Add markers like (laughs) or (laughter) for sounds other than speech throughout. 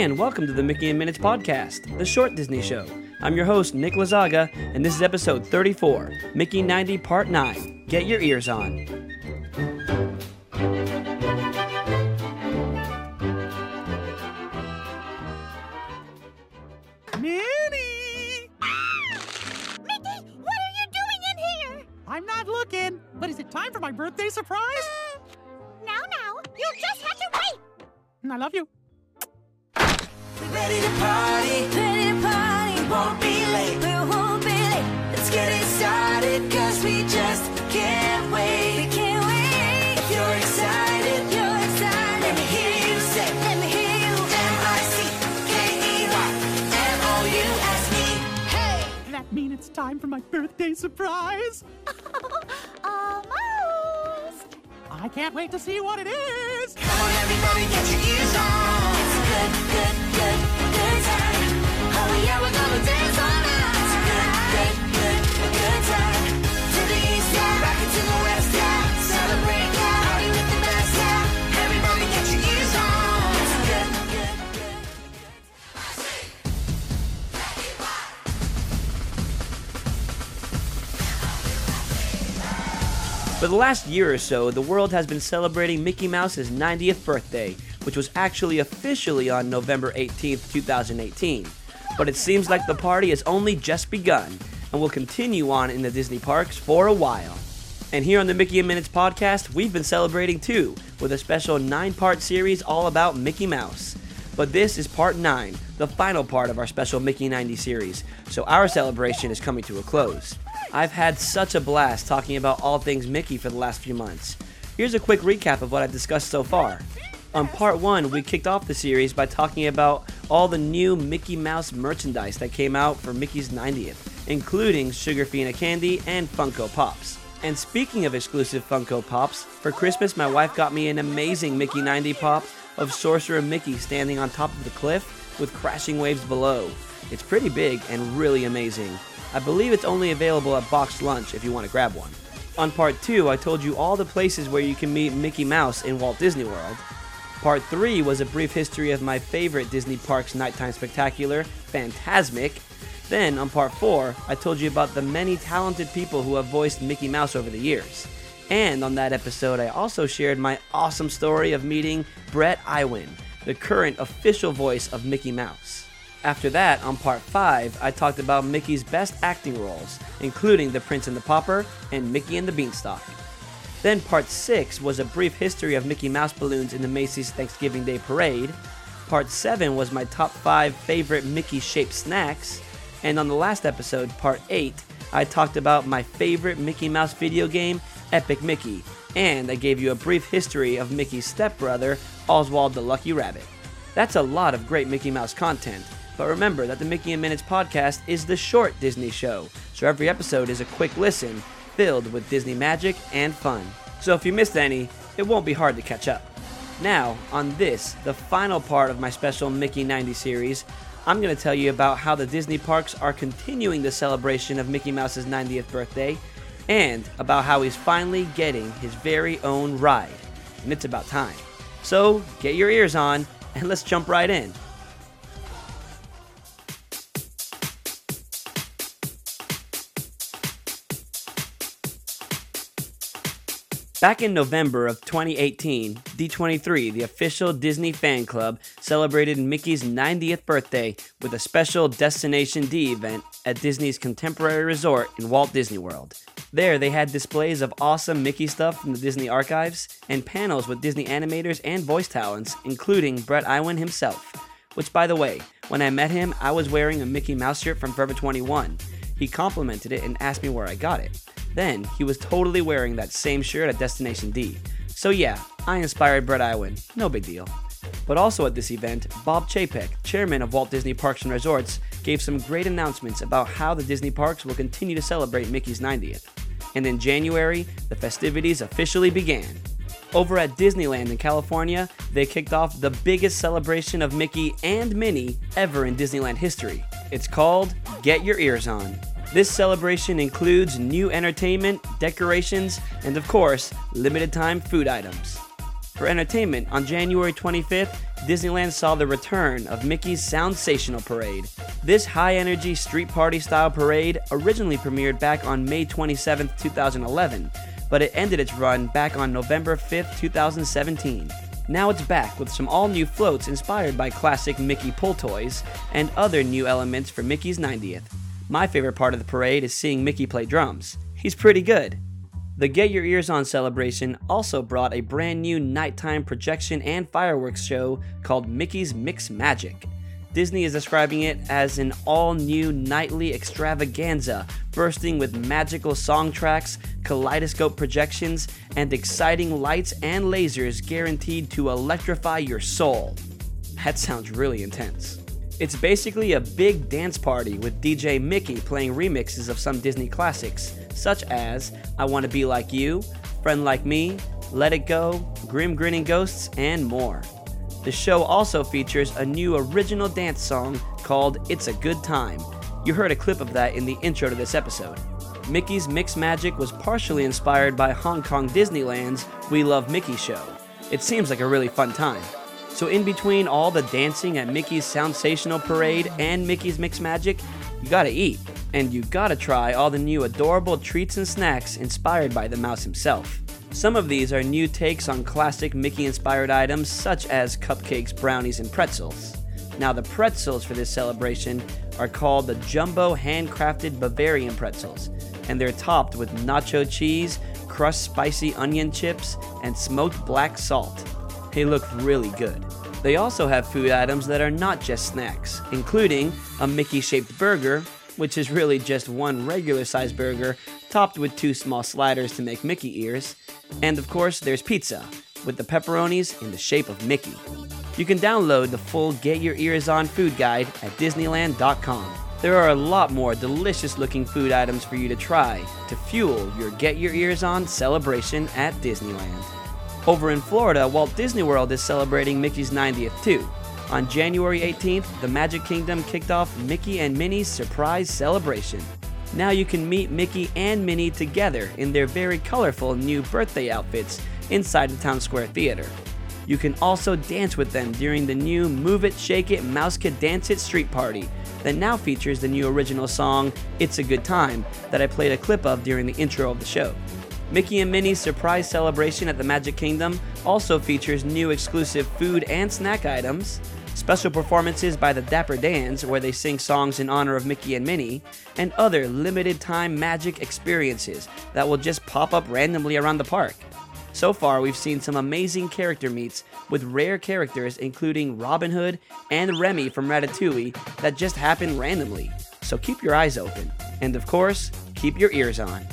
Hey, and welcome to the Mickey in Minutes podcast, the short Disney show. I'm your host, Nick Lazaga, and this is episode 34, Mickey 90 Part 9. Get your ears on. Minnie! Mickey, what are you doing in here? I'm not looking, but is it time for my birthday surprise? Now, now, you just have to wait. I love you. Ready to party, ready to party. Won't be late, we won't be late. Let's get it started, cause we just can't wait. We can't wait. If you're excited, you're excited. Let me hear you say, let me hear you. M-I-C-K-E-Y, M-O-U-S-E. Hey! That mean it's time for my birthday surprise? (laughs) Almost. I can't wait to see what it is. Come on, everybody, get For the last year or so, the world has been celebrating Mickey Mouse's 90th birthday, which was actually officially on November 18th, 2018. But it seems like the party has only just begun and will continue on in the Disney parks for a while. And here on the Mickey in Minutes podcast, we've been celebrating too, with a special nine part series all about Mickey Mouse. But this is part 9, the final part of our special Mickey 90 series, so our celebration is coming to a close. I've had such a blast talking about all things Mickey for the last few months. Here's a quick recap of what I've discussed so far. On part 1, we kicked off the series by talking about all the new Mickey Mouse merchandise that came out for Mickey's 90th, including Sugarfina candy and Funko Pops. And speaking of exclusive Funko Pops, for Christmas my wife got me an amazing Mickey 90 pop of Sorcerer Mickey standing on top of the cliff with crashing waves below. It's pretty big and really amazing. I believe it's only available at BoxLunch if you want to grab one. On part 2, I told you all the places where you can meet Mickey Mouse in Walt Disney World. Part 3 was a brief history of my favorite Disney Parks nighttime spectacular, Fantasmic. Then, on part 4, I told you about the many talented people who have voiced Mickey Mouse over the years. And on that episode, I also shared my awesome story of meeting Bret Iwan, the current official voice of Mickey Mouse. After that, on part 5, I talked about Mickey's best acting roles, including The Prince and the Pauper and Mickey and the Beanstalk. Then part 6 was a brief history of Mickey Mouse balloons in the Macy's Thanksgiving Day Parade. Part 7 was my top 5 favorite Mickey shaped snacks. And on the last episode, part 8, I talked about my favorite Mickey Mouse video game, Epic Mickey. And I gave you a brief history of Mickey's stepbrother, Oswald the Lucky Rabbit. That's a lot of great Mickey Mouse content. But remember that the Mickey in Minutes podcast is the short Disney show, so every episode is a quick listen filled with Disney magic and fun. So if you missed any, it won't be hard to catch up. Now, on this, the final part of my special Mickey 90 series, I'm going to tell you about how the Disney parks are continuing the celebration of Mickey Mouse's 90th birthday and about how he's finally getting his very own ride. And it's about time. So, get your ears on and let's jump right in. Back in November of 2018, D23, the official Disney fan club, celebrated Mickey's 90th birthday with a special Destination D event at Disney's Contemporary Resort in Walt Disney World. There, they had displays of awesome Mickey stuff from the Disney archives and panels with Disney animators and voice talents, including Bret Iwan himself. Which, by the way, when I met him, I was wearing a Mickey Mouse shirt from Forever 21. He complimented it and asked me where I got it. Then, he was totally wearing that same shirt at Destination D. So yeah, I inspired Bret Iwan, no big deal. But also at this event, Bob Chapek, chairman of Walt Disney Parks and Resorts, gave some great announcements about how the Disney parks will continue to celebrate Mickey's 90th. And in January, the festivities officially began. Over at Disneyland in California, they kicked off the biggest celebration of Mickey and Minnie ever in Disneyland history. It's called Get Your Ears On. This celebration includes new entertainment, decorations, and of course, limited time food items. For entertainment, on January 25th, Disneyland saw the return of Mickey's Soundsational Parade. This high energy street party style parade originally premiered back on May 27, 2011, but it ended its run back on November 5, 2017. Now it's back with some all new floats inspired by classic Mickey pull toys and other new elements for Mickey's 90th. My favorite part of the parade is seeing Mickey play drums. He's pretty good. The Get Your Ears On celebration also brought a brand new nighttime projection and fireworks show called Mickey's Mix Magic. Disney is describing it as an all new nightly extravaganza, bursting with magical song tracks, kaleidoscope projections, and exciting lights and lasers guaranteed to electrify your soul. That sounds really intense. It's basically a big dance party with DJ Mickey playing remixes of some Disney classics, such as I Want to Be Like You, Friend Like Me, Let It Go, Grim Grinning Ghosts, and more. The show also features a new original dance song called It's a Good Time. You heard a clip of that in the intro to this episode. Mickey's Mix Magic was partially inspired by Hong Kong Disneyland's We Love Mickey show. It seems like a really fun time. So, in between all the dancing at Mickey's Soundsational Parade and Mickey's Mix Magic, you gotta eat. And you gotta try all the new adorable treats and snacks inspired by the mouse himself. Some of these are new takes on classic Mickey inspired items such as cupcakes, brownies, and pretzels. Now, the pretzels for this celebration are called the Jumbo Handcrafted Bavarian Pretzels, and they're topped with nacho cheese, crushed spicy onion chips, and smoked black salt. They look really good. They also have food items that are not just snacks, including a Mickey shaped burger, which is really just one regular sized burger topped with two small sliders to make Mickey ears, and of course, there's pizza, with the pepperonis in the shape of Mickey. You can download the full Get Your Ears On food guide at Disneyland.com. There are a lot more delicious looking food items for you to try to fuel your Get Your Ears On celebration at Disneyland. Over in Florida, Walt Disney World is celebrating Mickey's 90th too. On January 18th, the Magic Kingdom kicked off Mickey and Minnie's surprise celebration. Now you can meet Mickey and Minnie together in their very colorful new birthday outfits inside the Town Square Theater. You can also dance with them during the new Move It, Shake It, Mouse Dance It street party that now features the new original song It's a Good Time that I played a clip of during the intro of the show. Mickey and Minnie's surprise celebration at the Magic Kingdom also features new exclusive food and snack items, special performances by the Dapper Dans where they sing songs in honor of Mickey and Minnie, and other limited time magic experiences that will just pop up randomly around the park. So far, we've seen some amazing character meets with rare characters including Robin Hood and Remy from Ratatouille that just happen randomly. So keep your eyes open. And of course, keep your ears on.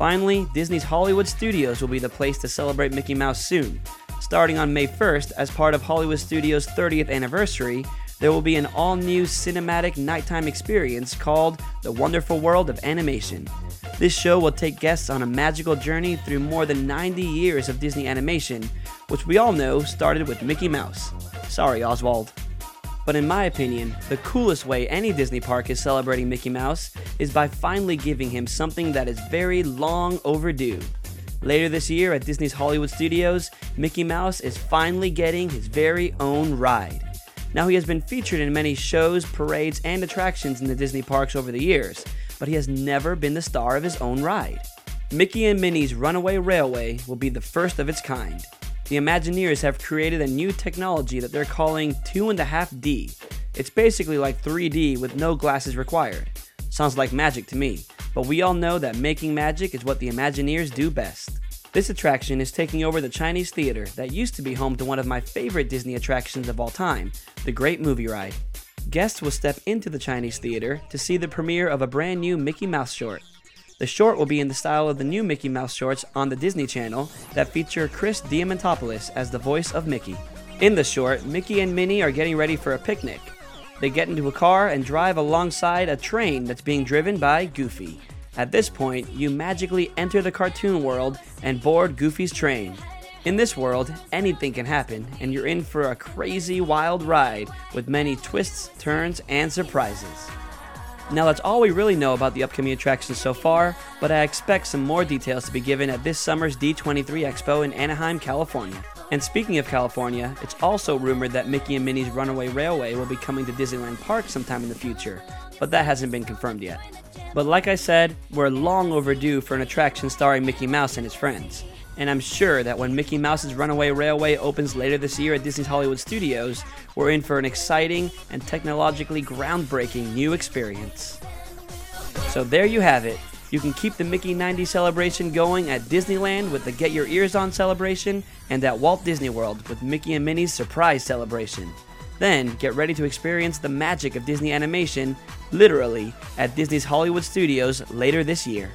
Finally, Disney's Hollywood Studios will be the place to celebrate Mickey Mouse soon. Starting on May 1st, as part of Hollywood Studios' 30th anniversary, there will be an all new cinematic nighttime experience called The Wonderful World of Animation. This show will take guests on a magical journey through more than 90 years of Disney animation, which we all know started with Mickey Mouse. Sorry, Oswald. But in my opinion, the coolest way any Disney park is celebrating Mickey Mouse is by finally giving him something that is very long overdue. Later this year at Disney's Hollywood Studios, Mickey Mouse is finally getting his very own ride. Now, he has been featured in many shows, parades, and attractions in the Disney parks over the years, but he has never been the star of his own ride. Mickey and Minnie's Runaway Railway will be the first of its kind. The Imagineers have created a new technology that they're calling 2.5D. It's basically like 3D with no glasses required. Sounds like magic to me, but we all know that making magic is what the Imagineers do best. This attraction is taking over the Chinese theater that used to be home to one of my favorite Disney attractions of all time, the Great Movie Ride. Guests will step into the Chinese theater to see the premiere of a brand new Mickey Mouse short. The short will be in the style of the new Mickey Mouse shorts on the Disney Channel that feature Chris Diamantopoulos as the voice of Mickey. In the short, Mickey and Minnie are getting ready for a picnic. They get into a car and drive alongside a train that's being driven by Goofy. At this point, you magically enter the cartoon world and board Goofy's train. In this world, anything can happen, and you're in for a crazy wild ride with many twists, turns, and surprises. Now, that's all we really know about the upcoming attractions so far, but I expect some more details to be given at this summer's D23 Expo in Anaheim, California. And speaking of California, it's also rumored that Mickey and Minnie's Runaway Railway will be coming to Disneyland Park sometime in the future, but that hasn't been confirmed yet. But like I said, we're long overdue for an attraction starring Mickey Mouse and his friends. And I'm sure that when Mickey Mouse's Runaway Railway opens later this year at Disney's Hollywood Studios, we're in for an exciting and technologically groundbreaking new experience. So there you have it. You can keep the Mickey 90 celebration going at Disneyland with the Get Your Ears On celebration and at Walt Disney World with Mickey and Minnie's Surprise celebration. Then get ready to experience the magic of Disney animation, literally, at Disney's Hollywood Studios later this year.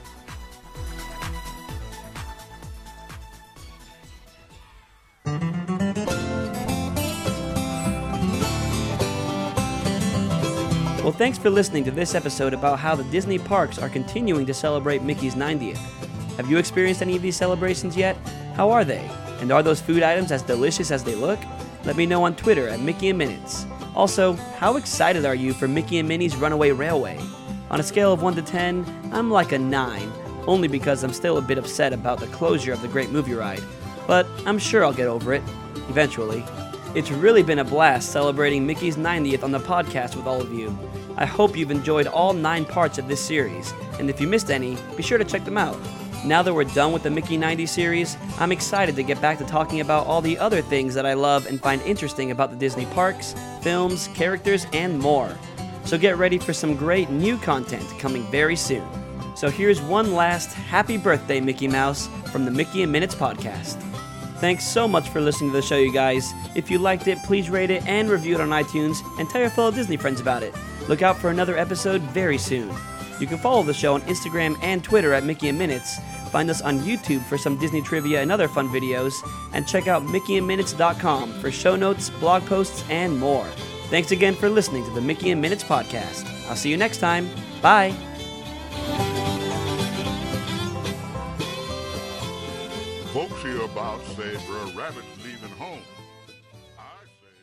Thanks for listening to this episode about how the Disney parks are continuing to celebrate Mickey's 90th. Have you experienced any of these celebrations yet? How are they? And are those food items as delicious as they look? Let me know on Twitter at Mickey in Minutes. Also, how excited are you for Mickey and Minnie's Runaway Railway? On a scale of 1 to 10, I'm like a 9, only because I'm still a bit upset about the closure of the great movie ride. But I'm sure I'll get over it, eventually. It's really been a blast celebrating Mickey's 90th on the podcast with all of you. I hope you've enjoyed all nine parts of this series, and if you missed any, be sure to check them out. Now that we're done with the Mickey 90 series, I'm excited to get back to talking about all the other things that I love and find interesting about the Disney parks, films, characters, and more. So get ready for some great new content coming very soon. So here's one last happy birthday, Mickey Mouse, from the Mickey in Minutes podcast. Thanks so much for listening to the show, you guys. If you liked it, please rate it and review it on iTunes and tell your fellow Disney friends about it. Look out for another episode very soon. You can follow the show on Instagram and Twitter at Mickey in Minutes. Find us on YouTube for some Disney trivia and other fun videos, and check out mickeyinminutes.com for show notes, blog posts, and more. Thanks again for listening to the Mickey in Minutes podcast. I'll see you next time. Bye. folks hear about say, Brer Rabbit's leaving home. I say,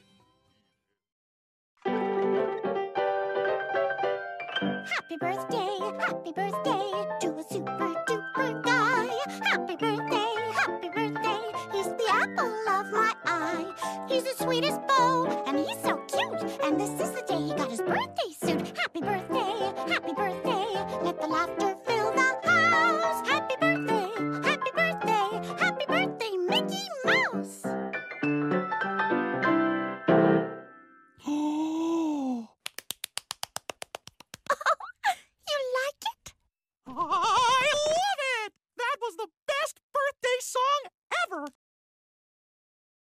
Happy birthday, happy birthday to a super duper guy. Happy birthday, happy birthday. He's the apple of my eye. He's the sweetest beau, and he's so cute. And this is the day he got his birthday suit.